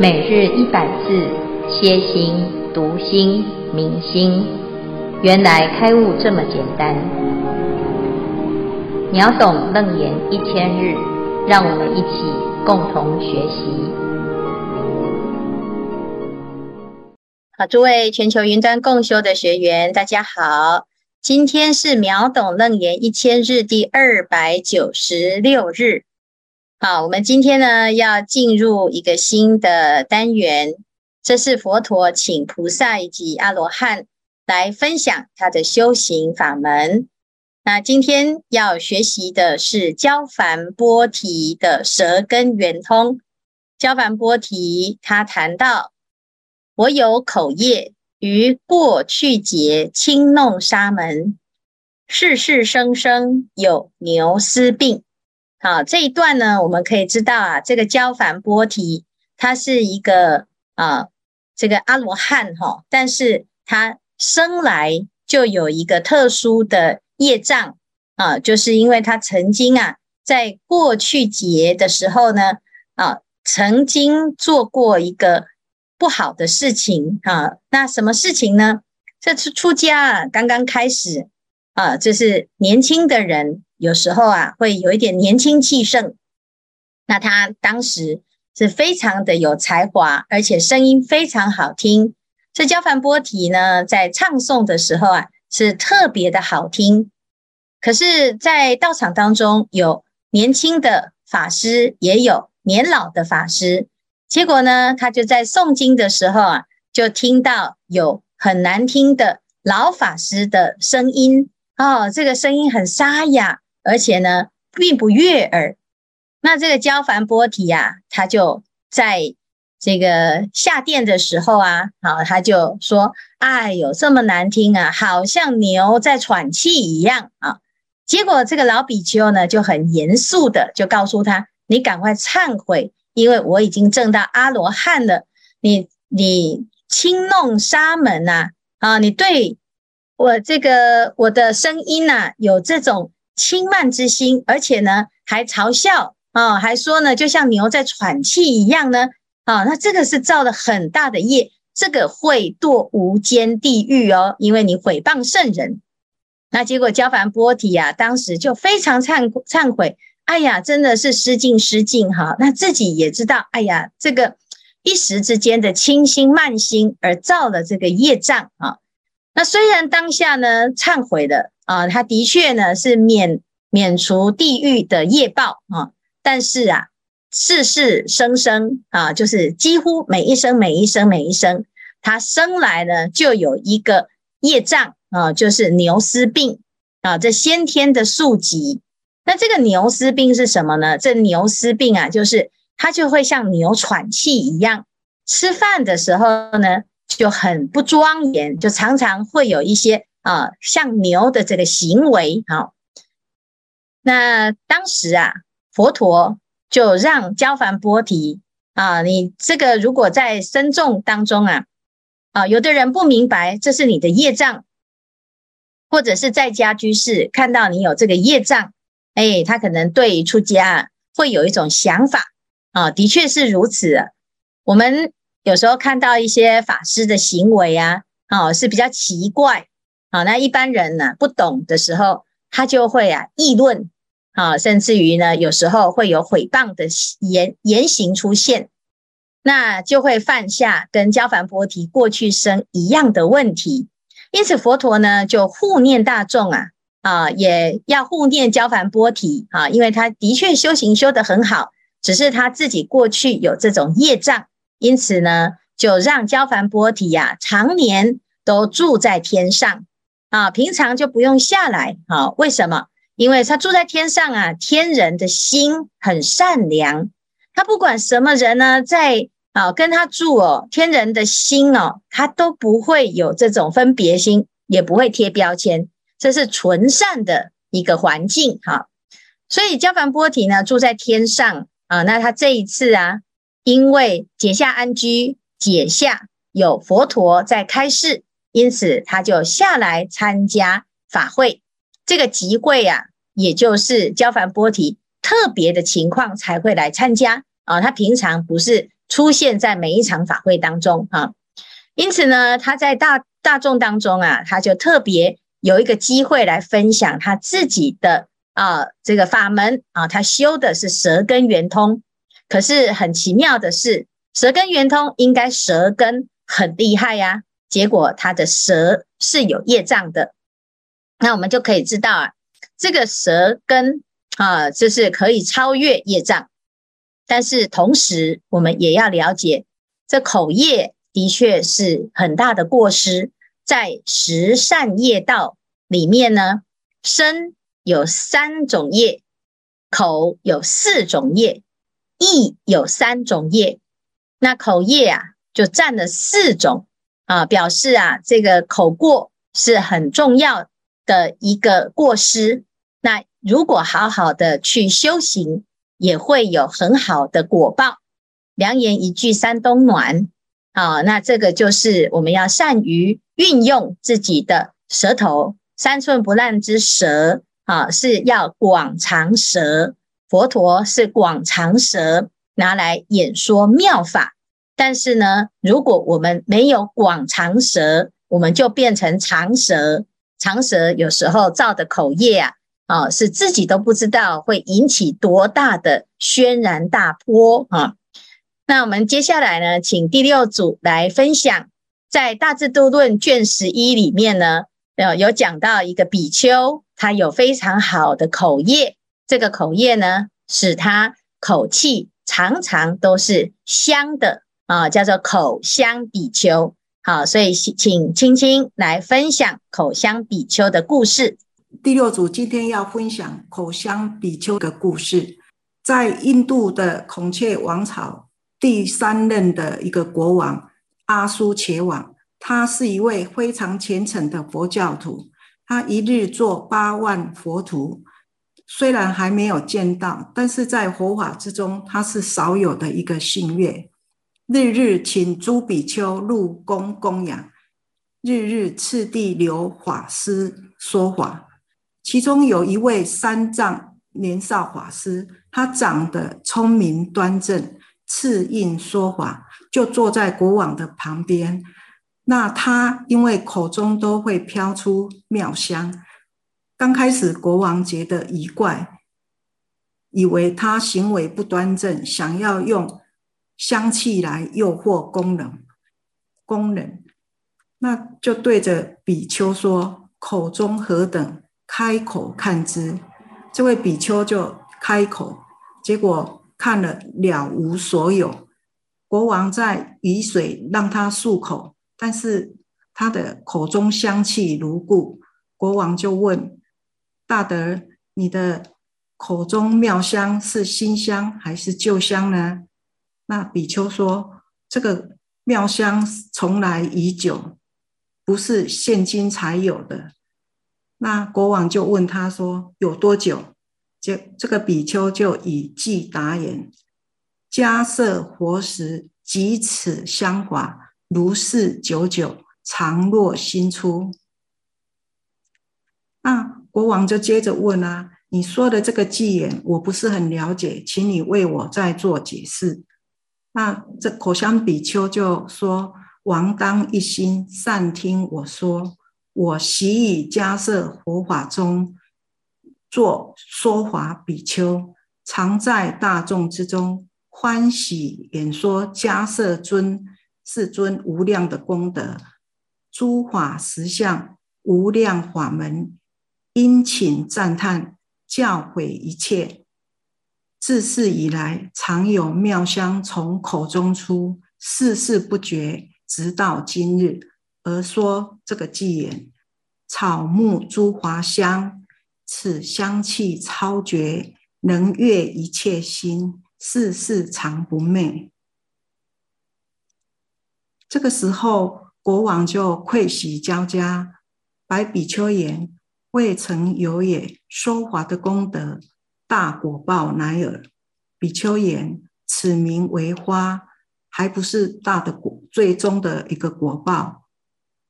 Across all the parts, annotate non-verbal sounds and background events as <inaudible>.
每日一百字，歇心、读心、明心，原来开悟这么简单。秒懂楞严一千日，让我们一起共同学习。好，诸位全球云端共修的学员，大家好，今天是秒懂楞严一千日第二百九十六日。好，我们今天呢要进入一个新的单元，这是佛陀请菩萨以及阿罗汉来分享他的修行法门。那今天要学习的是焦梵波提的舌根圆通。焦梵波提他谈到：我有口业，于过去劫轻弄沙门，世世生生有牛斯病。好，这一段呢，我们可以知道啊，这个焦凡波提他是一个啊，这个阿罗汉哈，但是他生来就有一个特殊的业障啊，就是因为他曾经啊，在过去劫的时候呢，啊，曾经做过一个不好的事情啊，那什么事情呢？这次出家啊，刚刚开始啊，就是年轻的人。有时候啊，会有一点年轻气盛。那他当时是非常的有才华，而且声音非常好听。这焦梵波提呢，在唱诵的时候啊，是特别的好听。可是，在道场当中，有年轻的法师，也有年老的法师。结果呢，他就在诵经的时候啊，就听到有很难听的老法师的声音哦，这个声音很沙哑。而且呢，并不悦耳。那这个焦凡波提呀，他就在这个下殿的时候啊，好，他就说：“哎呦，这么难听啊，好像牛在喘气一样啊。”结果这个老比丘呢，就很严肃的就告诉他：“你赶快忏悔，因为我已经证到阿罗汉了。你你轻弄沙门呐，啊，你对我这个我的声音呐，有这种。”轻慢之心，而且呢，还嘲笑啊、哦，还说呢，就像牛在喘气一样呢啊、那这个是造了很大的业，这个会堕无间地狱哦，因为你诽谤圣人。那结果焦梵波提啊，当时就非常忏忏悔，哎呀，真的是失敬失敬哈。那自己也知道，哎呀，这个一时之间的轻心慢心而造了这个业障啊。那虽然当下呢忏悔了。啊，他的确呢是免免除地狱的业报啊，但是啊，世世生生啊，就是几乎每一生每一生每一生，他生来呢就有一个业障啊，就是牛斯病啊，这先天的宿疾。那这个牛斯病是什么呢？这牛斯病啊，就是它就会像牛喘气一样，吃饭的时候呢就很不庄严，就常常会有一些。啊，像牛的这个行为，好，那当时啊，佛陀就让焦梵波提啊，你这个如果在僧众当中啊，啊，有的人不明白这是你的业障，或者是在家居士看到你有这个业障，哎，他可能对出家会有一种想法啊，的确是如此。我们有时候看到一些法师的行为啊，哦，是比较奇怪。好，那一般人呢，不懂的时候，他就会啊议论啊，甚至于呢，有时候会有诽谤的言言行出现，那就会犯下跟焦梵波提过去生一样的问题。因此，佛陀呢就护念大众啊啊，也要护念焦梵波提啊，因为他的确修行修得很好，只是他自己过去有这种业障，因此呢，就让焦凡波提呀、常年都住在天上。啊，平常就不用下来啊？为什么？因为他住在天上啊，天人的心很善良，他不管什么人呢，在啊跟他住哦，天人的心哦，他都不会有这种分别心，也不会贴标签，这是纯善的一个环境哈。所以焦凡波提呢，住在天上啊，那他这一次啊，因为解下安居，解下有佛陀在开示。因此，他就下来参加法会。这个集会啊，也就是交梵波提特别的情况才会来参加啊。他平常不是出现在每一场法会当中啊。因此呢，他在大大众当中啊，他就特别有一个机会来分享他自己的啊这个法门啊，他修的是舌根圆通。可是很奇妙的是，舌根圆通应该舌根很厉害呀，结果他的舌是有业障的。那我们就可以知道啊，这个舌根啊，就是可以超越业障。但是同时，我们也要了解，这口业的确是很大的过失。在十善业道里面呢，身有三种业，口有四种业，意有三种业。那口业啊，就占了四种啊，表示啊，这个口过是很重要的一个过失。那如果好好的去修行，也会有很好的果报。良言一句三冬暖啊，那这个就是我们要善于运用自己的舌头，三寸不烂之舌啊，是要广长舌。佛陀是广长舌，拿来演说妙法。但是呢，如果我们没有广长舌，我们就变成长舌。长舌有时候造的口业啊。啊，是自己都不知道会引起多大的轩然大波啊！那我们接下来呢，请第六组来分享，在《大智度论》卷十一里面呢，有有讲到一个比丘，他有非常好的口业，这个口业呢，使他口气常常都是香的啊，叫做口香比丘。好，所以请青青来分享口香比丘的故事。第六组今天要分享口香比丘的故事。在印度的孔雀王朝，第三任的一个国王阿苏切王，他是一位非常虔诚的佛教徒。他一日做八万佛徒，虽然还没有见到，但是在佛法之中，他是少有的一个信愿。日日请诸比丘入宫供养，日日次第留法师说法。其中有一位三藏年少法师，他长得聪明端正，次应说法，就坐在国王的旁边。那他因为口中都会飘出妙香，刚开始国王觉得疑怪，以为他行为不端正，想要用香气来诱惑宫人。宫人，那就对着比丘说：“口中何等？”开口看之，这位比丘就开口，结果看了了无所有。国王在雨水让他漱口，但是他的口中香气如故。国王就问大德：“你的口中妙香是新香还是旧香呢？”那比丘说：“这个妙香从来已久，不是现今才有的。”那国王就问他说：“有多久？”这这个比丘就以记答言：“迦叶活时，即此香华，如是久久，常若新出。”那国王就接着问啊：“你说的这个偈言，我不是很了解，请你为我再做解释。”那这口香比丘就说：“王当一心，善听我说。”我习以迦叶佛法中做说法比丘，常在大众之中欢喜演说迦叶尊世尊无量的功德，诸法实相无量法门，殷勤赞叹教诲一切。自是以来，常有妙香从口中出，世世不绝，直到今日。而说这个偈言：草木诸华香，此香气超绝，能悦一切心，世世常不灭。这个时候，国王就愧喜交加，白比丘言：“未曾有也，说法的功德，大果报乃尔。”比丘言：“此名为花，还不是大的果，最终的一个果报。”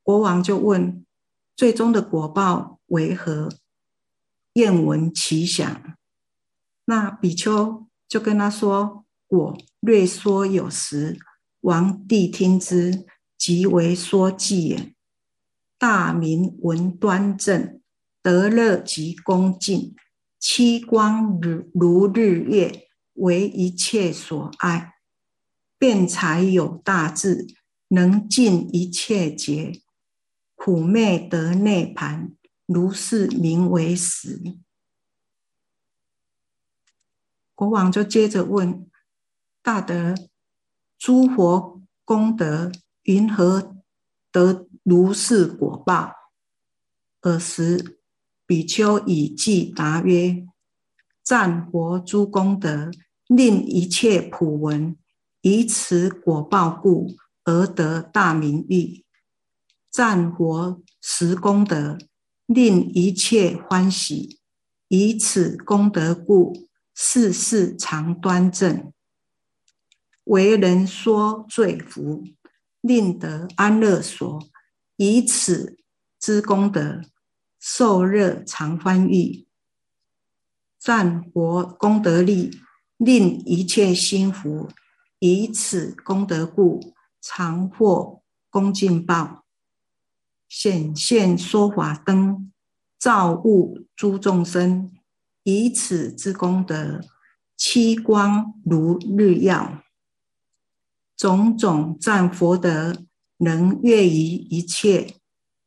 国王就问：“最终的果报为何？”愿闻其详。那比丘就跟他说：“果略说有时，王帝听之，即为说偈也。大明闻端正，得乐及恭敬，七光如如日月，为一切所爱。辩才有大智，能尽一切劫，苦灭得涅盘，如是名为实。国王就接着问大德：诸佛功德，云何得如是果报？尔时比丘以记答曰：赞佛诸功德，令一切普闻。以此果报故，而得大名誉；赞佛十功德，令一切欢喜。以此功德故，世世常端正。为人说罪福，令得安乐所。以此之功德，受热常欢愉。赞佛功德力，令一切心服。以此功德故，常获恭敬报，显现说法灯，照悟诸众生。以此之功德，七光如日耀，种种赞佛德，能悦于一切。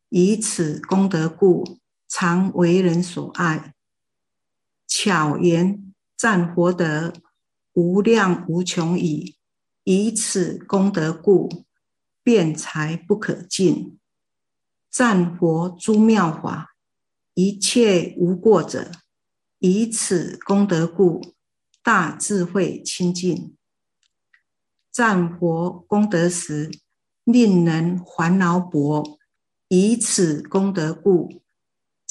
以此功德故，常为人所爱。巧言赞佛德，无量无穷矣。以此功德故，辩才不可尽。赞佛诸妙法，一切无过者。以此功德故，大智慧清净。赞佛功德时，令人烦恼薄。以此功德故，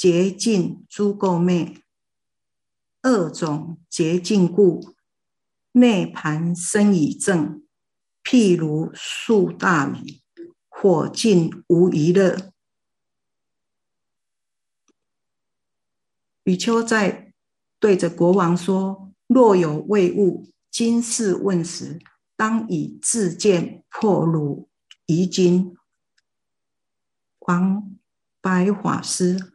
洁净诸垢昧。二种洁净故。内盘生以正，譬如数大米，火尽无余乐。比丘在对着国王说：“若有未悟，今世问时，当以自见破汝疑经。”王白法师，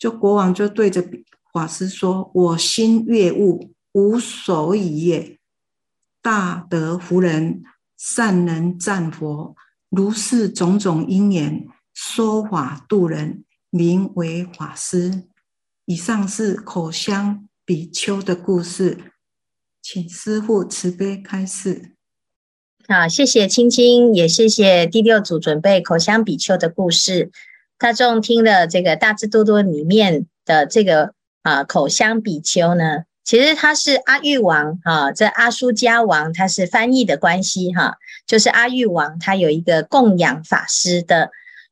就国王就对着法师说：“我心悦悟。”无所以也。大德福人，善能赞佛，如是种种因缘，说法度人，名为法师。以上是口香比丘的故事，请师父慈悲开示。好，谢谢青青，也谢谢第六组准备口香比丘的故事。大众听了这个大智多多里面的这个啊口香比丘呢，其实他是阿育王啊，这阿苏迦王他是翻译的关系哈，就是阿育王他有一个供养法师的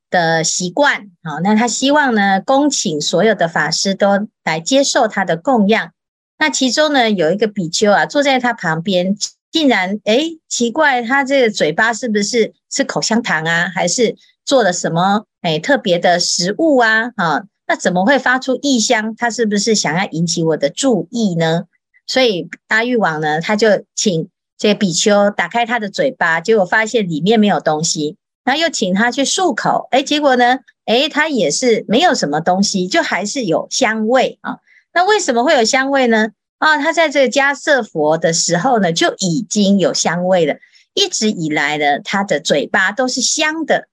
的习惯啊，那他希望呢恭请所有的法师都来接受他的供养。那其中呢有一个比丘啊坐在他旁边，竟然诶奇怪，他这个嘴巴是不是吃口香糖啊，还是做了什么诶特别的食物啊啊？那怎么会发出异香？他是不是想要引起我的注意呢？所以阿育王呢，他就请这个比丘打开他的嘴巴，结果发现里面没有东西。然后又请他去漱口，哎，结果呢，哎，他也是没有什么东西，就还是有香味啊。那为什么会有香味呢？啊，他在这个迦叶佛的时候呢，就已经有香味了，一直以来呢，他的嘴巴都是香的。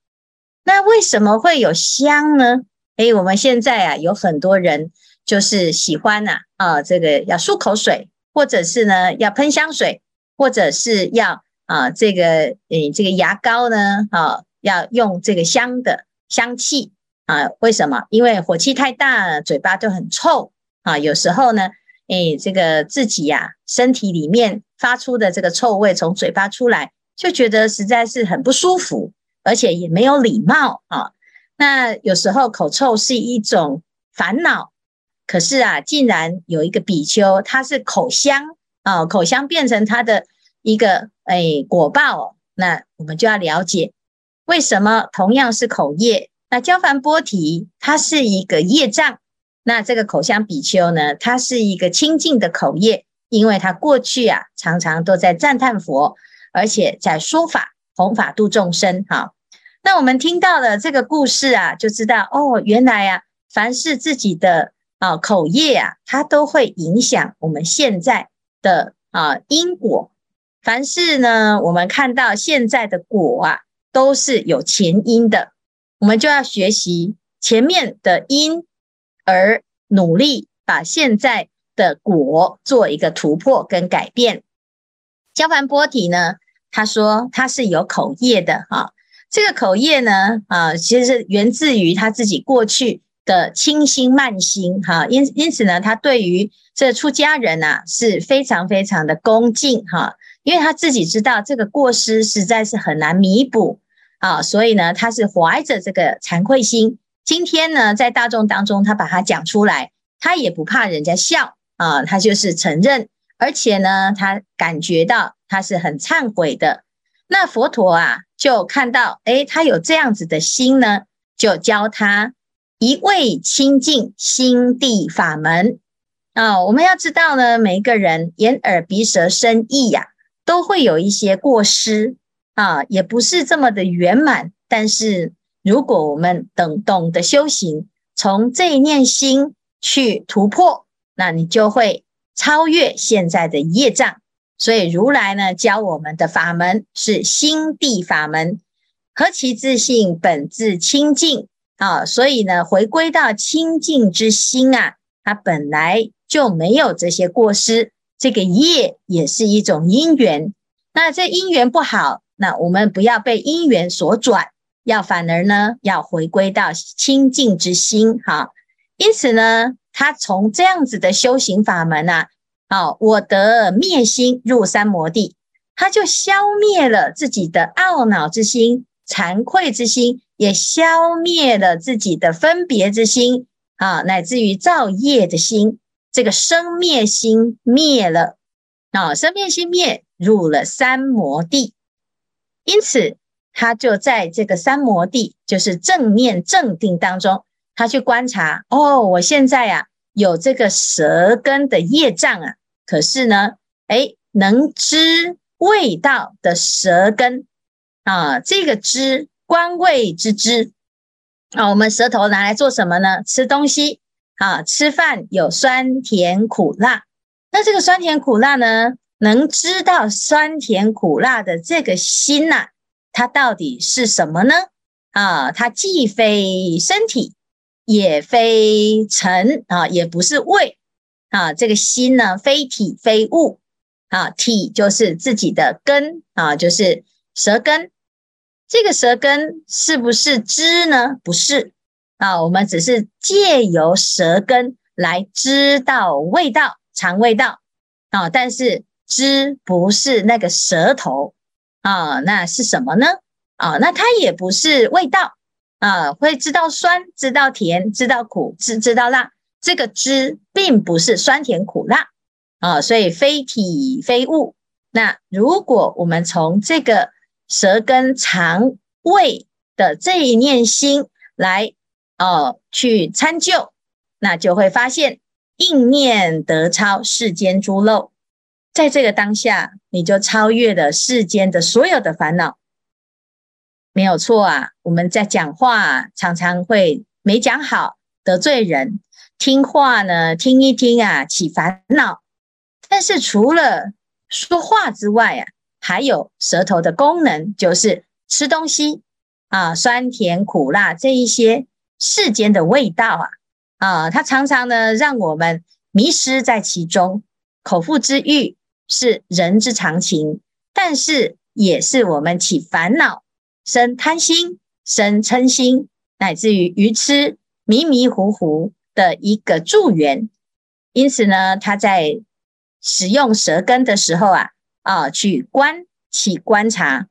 那为什么会有香呢？哎，我们现在啊，有很多人就是喜欢呐，啊，这个要漱口水，或者是呢要喷香水，或者是要啊这个诶这个牙膏呢，啊要用这个香的香气啊？为什么？因为火气太大，嘴巴就很臭啊。有时候呢，诶这个自己呀、身体里面发出的这个臭味从嘴巴出来，就觉得实在是很不舒服，而且也没有礼貌啊。那有时候口臭是一种烦恼，可是啊，竟然有一个比丘，他是口香啊，口香变成他的一个、哎、果报。那我们就要了解，为什么同样是口业，那焦梵波提它是一个业障，那这个口香比丘呢，它是一个清净的口业，因为他过去啊常常都在赞叹佛，而且在说法弘法度众生。哈，那我们听到了这个故事啊，就知道哦，原来啊，凡是自己的啊口业啊，它都会影响我们现在的啊因果。凡是呢，我们看到现在的果啊，都是有前因的，我们就要学习前面的因，而努力把现在。的果做一个突破跟改变。焦凡波提呢，他说他是有口业的哈，这个口业呢啊，其实是源自于他自己过去的轻心慢心哈，因因此呢，他对于这出家人呐是非常非常的恭敬哈，因为他自己知道这个过失实在是很难弥补啊，所以呢，他是怀着这个惭愧心，今天呢，在大众当中，他把它讲出来，他也不怕人家笑。啊，他就是承认，而且呢，他感觉到他是很忏悔的。那佛陀啊，就看到，诶，他有这样子的心呢，就教他一味清净心地法门。啊，我们要知道呢，每一个人眼耳鼻舌身意呀，都会有一些过失啊，也不是这么的圆满。但是如果我们等懂得修行，从这一念心去突破。那你就会超越现在的业障，所以如来呢教我们的法门是心地法门，何其自信本自清净啊！所以呢，回归到清净之心啊，它本来就没有这些过失。这个业也是一种因缘，那这因缘不好，那我们不要被因缘所转，要反而呢要回归到清净之心。哈，因此呢。他从这样子的修行法门啊，好，我得灭心入三摩地，他就消灭了自己的懊恼之心、惭愧之心，也消灭了自己的分别之心啊，乃至于造业的心，这个生灭心灭了啊，生灭心灭入了三摩地，因此他就在这个三摩地，就是正念正定当中。他去观察哦，我现在呀、有这个舌根的业障啊，可是呢，诶，能知味道的舌根啊，这个知观味之知啊，我们舌头拿来做什么呢？吃东西啊，吃饭有酸甜苦辣，那这个酸甜苦辣呢，能知道酸甜苦辣的这个心呐、它到底是什么呢？啊，它既非身体。也非尘啊，也不是味啊。这个心呢，非体非物啊。体就是自己的根啊，就是舌根。这个舌根是不是知呢？不是啊。我们只是借由舌根来知道味道、尝味道啊。但是知不是那个舌头啊，那是什么呢？啊，那它也不是味道。啊，会知道酸，知道甜，知道苦，知知道辣。这个知并不是酸甜苦辣啊，所以非体非物。那如果我们从这个舌根肠胃的这一念心来哦、去参究，那就会发现应念得超世间诸漏，在这个当下，你就超越了世间的所有的烦恼。没有错啊，我们在讲话啊，常常会没讲好，得罪人；听话呢，听一听啊，起烦恼。但是除了说话之外啊，还有舌头的功能，就是吃东西啊，酸甜苦辣这一些世间的味道啊，啊，它常常呢让我们迷失在其中。口腹之欲是人之常情，但是也是我们起烦恼。生贪心、生嗔心，乃至于愚痴、迷迷糊糊的一个助缘。因此呢，他在使用舌根的时候啊，啊，去观起观察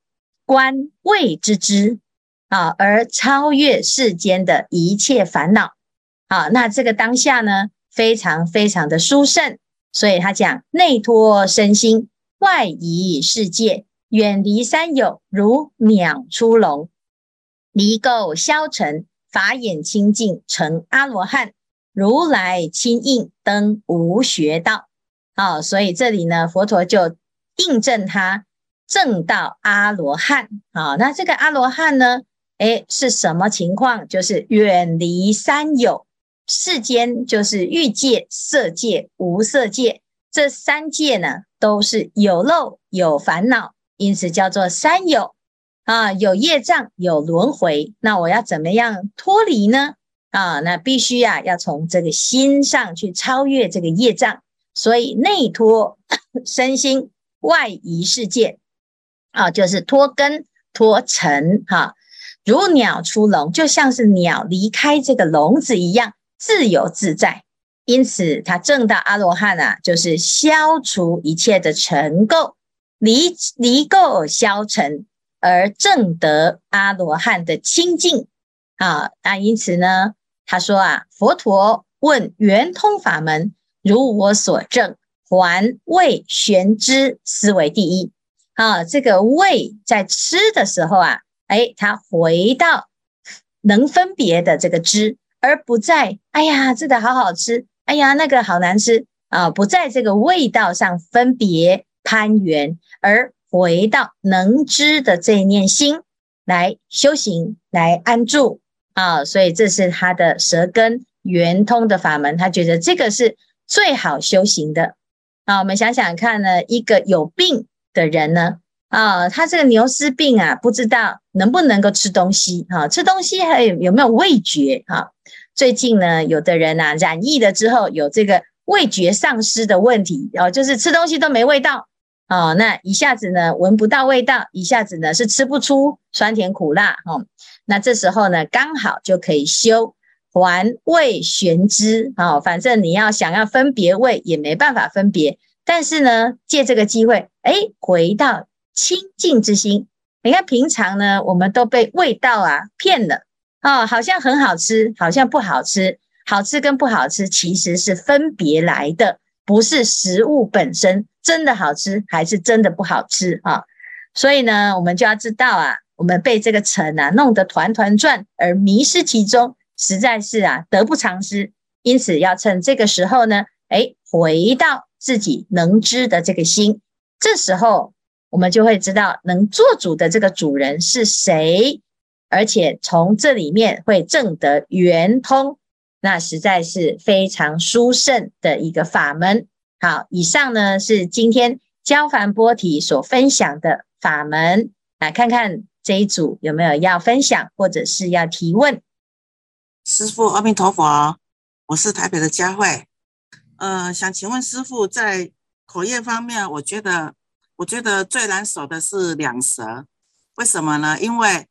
观味之知啊，而超越世间的一切烦恼。啊，那这个当下呢，非常非常的殊胜。所以他讲内脱身心，外移世界。远离三有，如鸟出笼；离垢消尘，法眼清净，成阿罗汉。如来亲应登无学道。啊、所以这里呢，佛陀就印证他证到阿罗汉啊。那这个阿罗汉呢，诶，是什么情况？就是远离三有，世间就是欲界、色界、无色界，这三界呢，都是有漏有烦恼，因此叫做三有啊。有业障，有轮回。那我要怎么样脱离呢？啊，那必须呀、啊，要从这个心上去超越这个业障。所以内脱 <coughs> 身心，外移世界，啊，就是脱根脱尘哈，如鸟出笼，就像是鸟离开这个笼子一样自由自在。因此，他正到阿罗汉啊，就是消除一切的尘垢，离离垢消尘，而证得阿罗汉的清净啊。那因此呢，他说啊，佛陀问圆通法门。如我所证，还味悬知思维第一。啊，这个味在吃的时候啊，哎，它回到能分别的这个知，而不在哎呀，这个好好吃，哎呀，那个好难吃啊，不在这个味道上分别攀缘，而回到能知的这一念心来修行，来安住啊。所以这是他的舌根圆通的法门，他觉得这个是。最好修行的啊，我们想想看呢，一个有病的人呢，啊，他这个牛丝病啊，不知道能不能够吃东西啊，吃东西还有有没有味觉啊？最近呢，有的人啊染疫了之后，有这个味觉丧失的问题，哦，就是吃东西都没味道哦，那一下子呢闻不到味道，一下子呢是吃不出酸甜苦辣哈，那这时候呢，刚好就可以修。还味悬知啊，反正你要想要分别味也没办法分别，但是呢，借这个机会，哎，回到清净之心。你看平常呢，我们都被味道啊骗了哦，好像很好吃，好像不好吃，好吃跟不好吃其实是分别来的，不是食物本身真的好吃还是真的不好吃啊。所以呢，我们就要知道啊，我们被这个尘啊弄得团团转而迷失其中。实在是啊，得不偿失。因此要趁这个时候呢，哎，回到自己能知的这个心。这时候我们就会知道能做主的这个主人是谁，而且从这里面会证得圆通。那实在是非常殊胜的一个法门。好，以上呢是今天焦凡波提所分享的法门。来看看这一组有没有要分享或者是要提问。师父，阿弥陀佛，我是台北的佳慧，呃，想请问师父，在口业方面，我觉得，我觉得最难守的是两舌，为什么呢？因为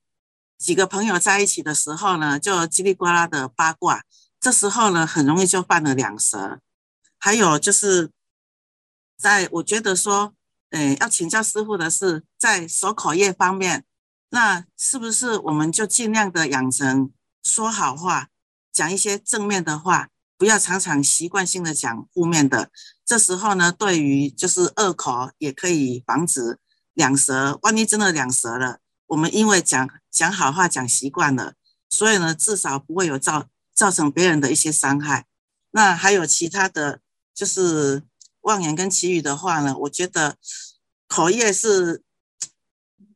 几个朋友在一起的时候呢，就叽里呱啦的八卦，这时候呢，很容易就犯了两舌。还有就是，在我觉得说，呃，要请教师傅的是，在守口业方面，那是不是我们就尽量的养成？说好话，讲一些正面的话，不要常常习惯性的讲负面的。这时候呢，对于就是恶口也可以防止两舌。万一真的两舌了，我们因为讲讲好话讲习惯了，所以呢，至少不会有造造成别人的一些伤害。那还有其他的就是望远跟綺语的话呢，我觉得口业是。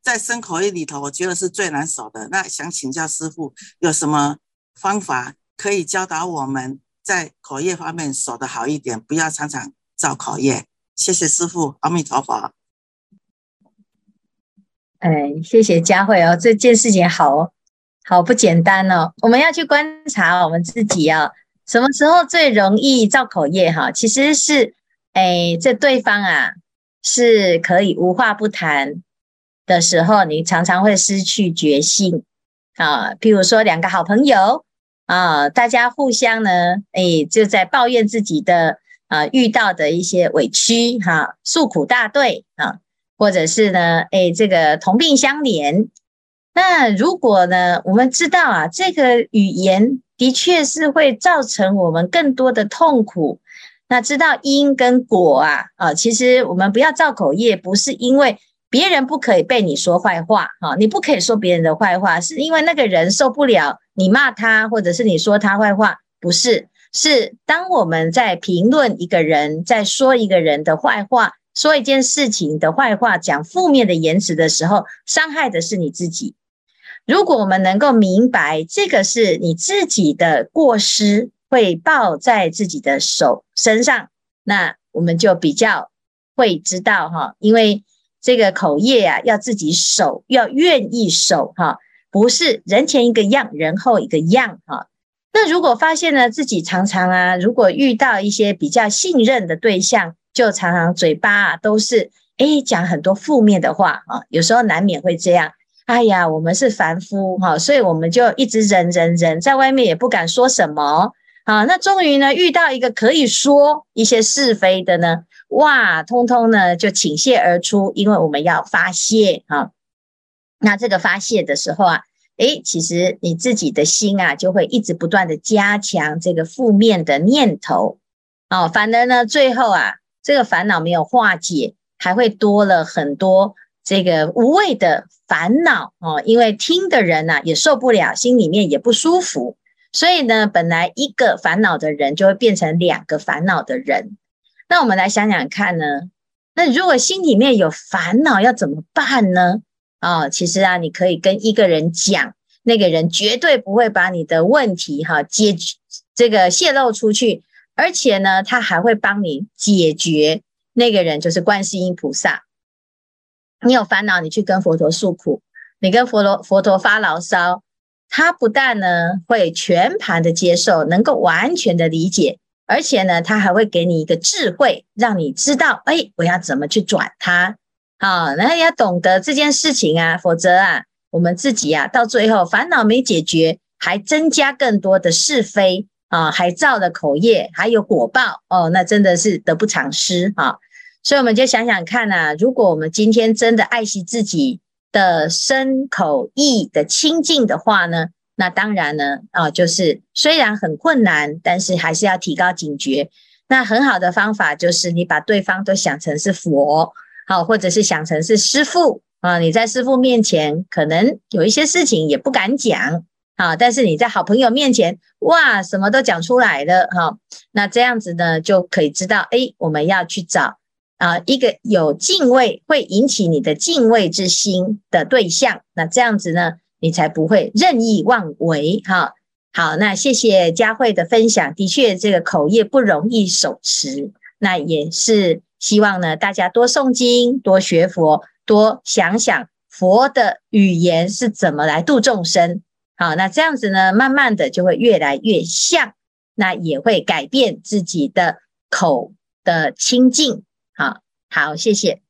在生口业里头，我觉得是最难守的。那想请教师傅，有什么方法可以教导我们在口业方面守得好一点，不要常常造口业？谢谢师傅，阿弥陀佛。哎，谢谢佳慧哦，这件事情好好不简单哦。我们要去观察我们自己啊，什么时候最容易造口业？哈，其实是哎，这对方啊是可以无话不谈。的时候，你常常会失去决心啊。譬如说，两个好朋友啊，大家互相呢，诶，就在抱怨自己的啊遇到的一些委屈哈，诉苦大队啊，或者是呢，诶，这个同病相怜。那如果呢，我们知道啊，这个语言的确是会造成我们更多的痛苦。那知道因跟果啊，啊，其实我们不要造口业，不是因为。别人不可以被你说坏话，哈，你不可以说别人的坏话，是因为那个人受不了你骂他，或者是你说他坏话，不是，是当我们在评论一个人，在说一个人的坏话，说一件事情的坏话，讲负面的言辞的时候，伤害的是你自己。如果我们能够明白这个是你自己的过失，会抱在自己的手身上，那我们就比较会知道哈，因为这个口业啊，要自己守，要愿意守哈，不是人前一个样，人后一个样哈。那如果发现呢，自己常常啊，如果遇到一些比较信任的对象，就常常嘴巴啊都是诶讲很多负面的话啊，有时候难免会这样。哎呀，我们是凡夫哈，所以我们就一直忍忍忍，在外面也不敢说什么啊。那终于呢，遇到一个可以说一些是非的呢，哇，通通呢就倾泻而出，因为我们要发泄啊。那这个发泄的时候啊。诶，其实你自己的心啊，就会一直不断的加强这个负面的念头，哦，反而呢，最后啊，这个烦恼没有化解，还会多了很多这个无谓的烦恼哦。因为听的人呐，也受不了，心里面也不舒服，所以呢，本来一个烦恼的人，就会变成两个烦恼的人。那我们来想想看呢，那如果心里面有烦恼，要怎么办呢？哦，其实啊，你可以跟一个人讲，那个人绝对不会把你的问题哈解这个泄露出去，而且呢，他还会帮你解决。那个人就是观世音菩萨。你有烦恼，你去跟佛陀诉苦，你跟佛陀佛陀发牢骚，他不但呢会全盘的接受，能够完全的理解，而且呢，他还会给你一个智慧，让你知道，哎，我要怎么去转他。好，那要懂得这件事情啊，否则啊，我们自己啊，到最后烦恼没解决，还增加更多的是非啊，还造了口业，还有果报哦，那真的是得不偿失啊。所以我们就想想看啊，如果我们今天真的爱惜自己的身口意的清净的话呢，那当然呢，啊，就是虽然很困难，但是还是要提高警觉。那很好的方法就是你把对方都想成是佛。好，或者是想成是师父啊，你在师父面前可能有一些事情也不敢讲啊，但是你在好朋友面前，哇，什么都讲出来了哈。那这样子呢，就可以知道，诶，我们要去找啊一个有敬畏，会引起你的敬畏之心的对象。那这样子呢，你才不会任意妄为哈。好，那谢谢佳慧的分享，的确这个口业不容易守持，那也是。希望呢，大家多诵经，多学佛，多想想佛的语言是怎么来度众生。好，那这样子呢，慢慢的就会越来越像，那也会改变自己的口的清净。好，好，谢谢。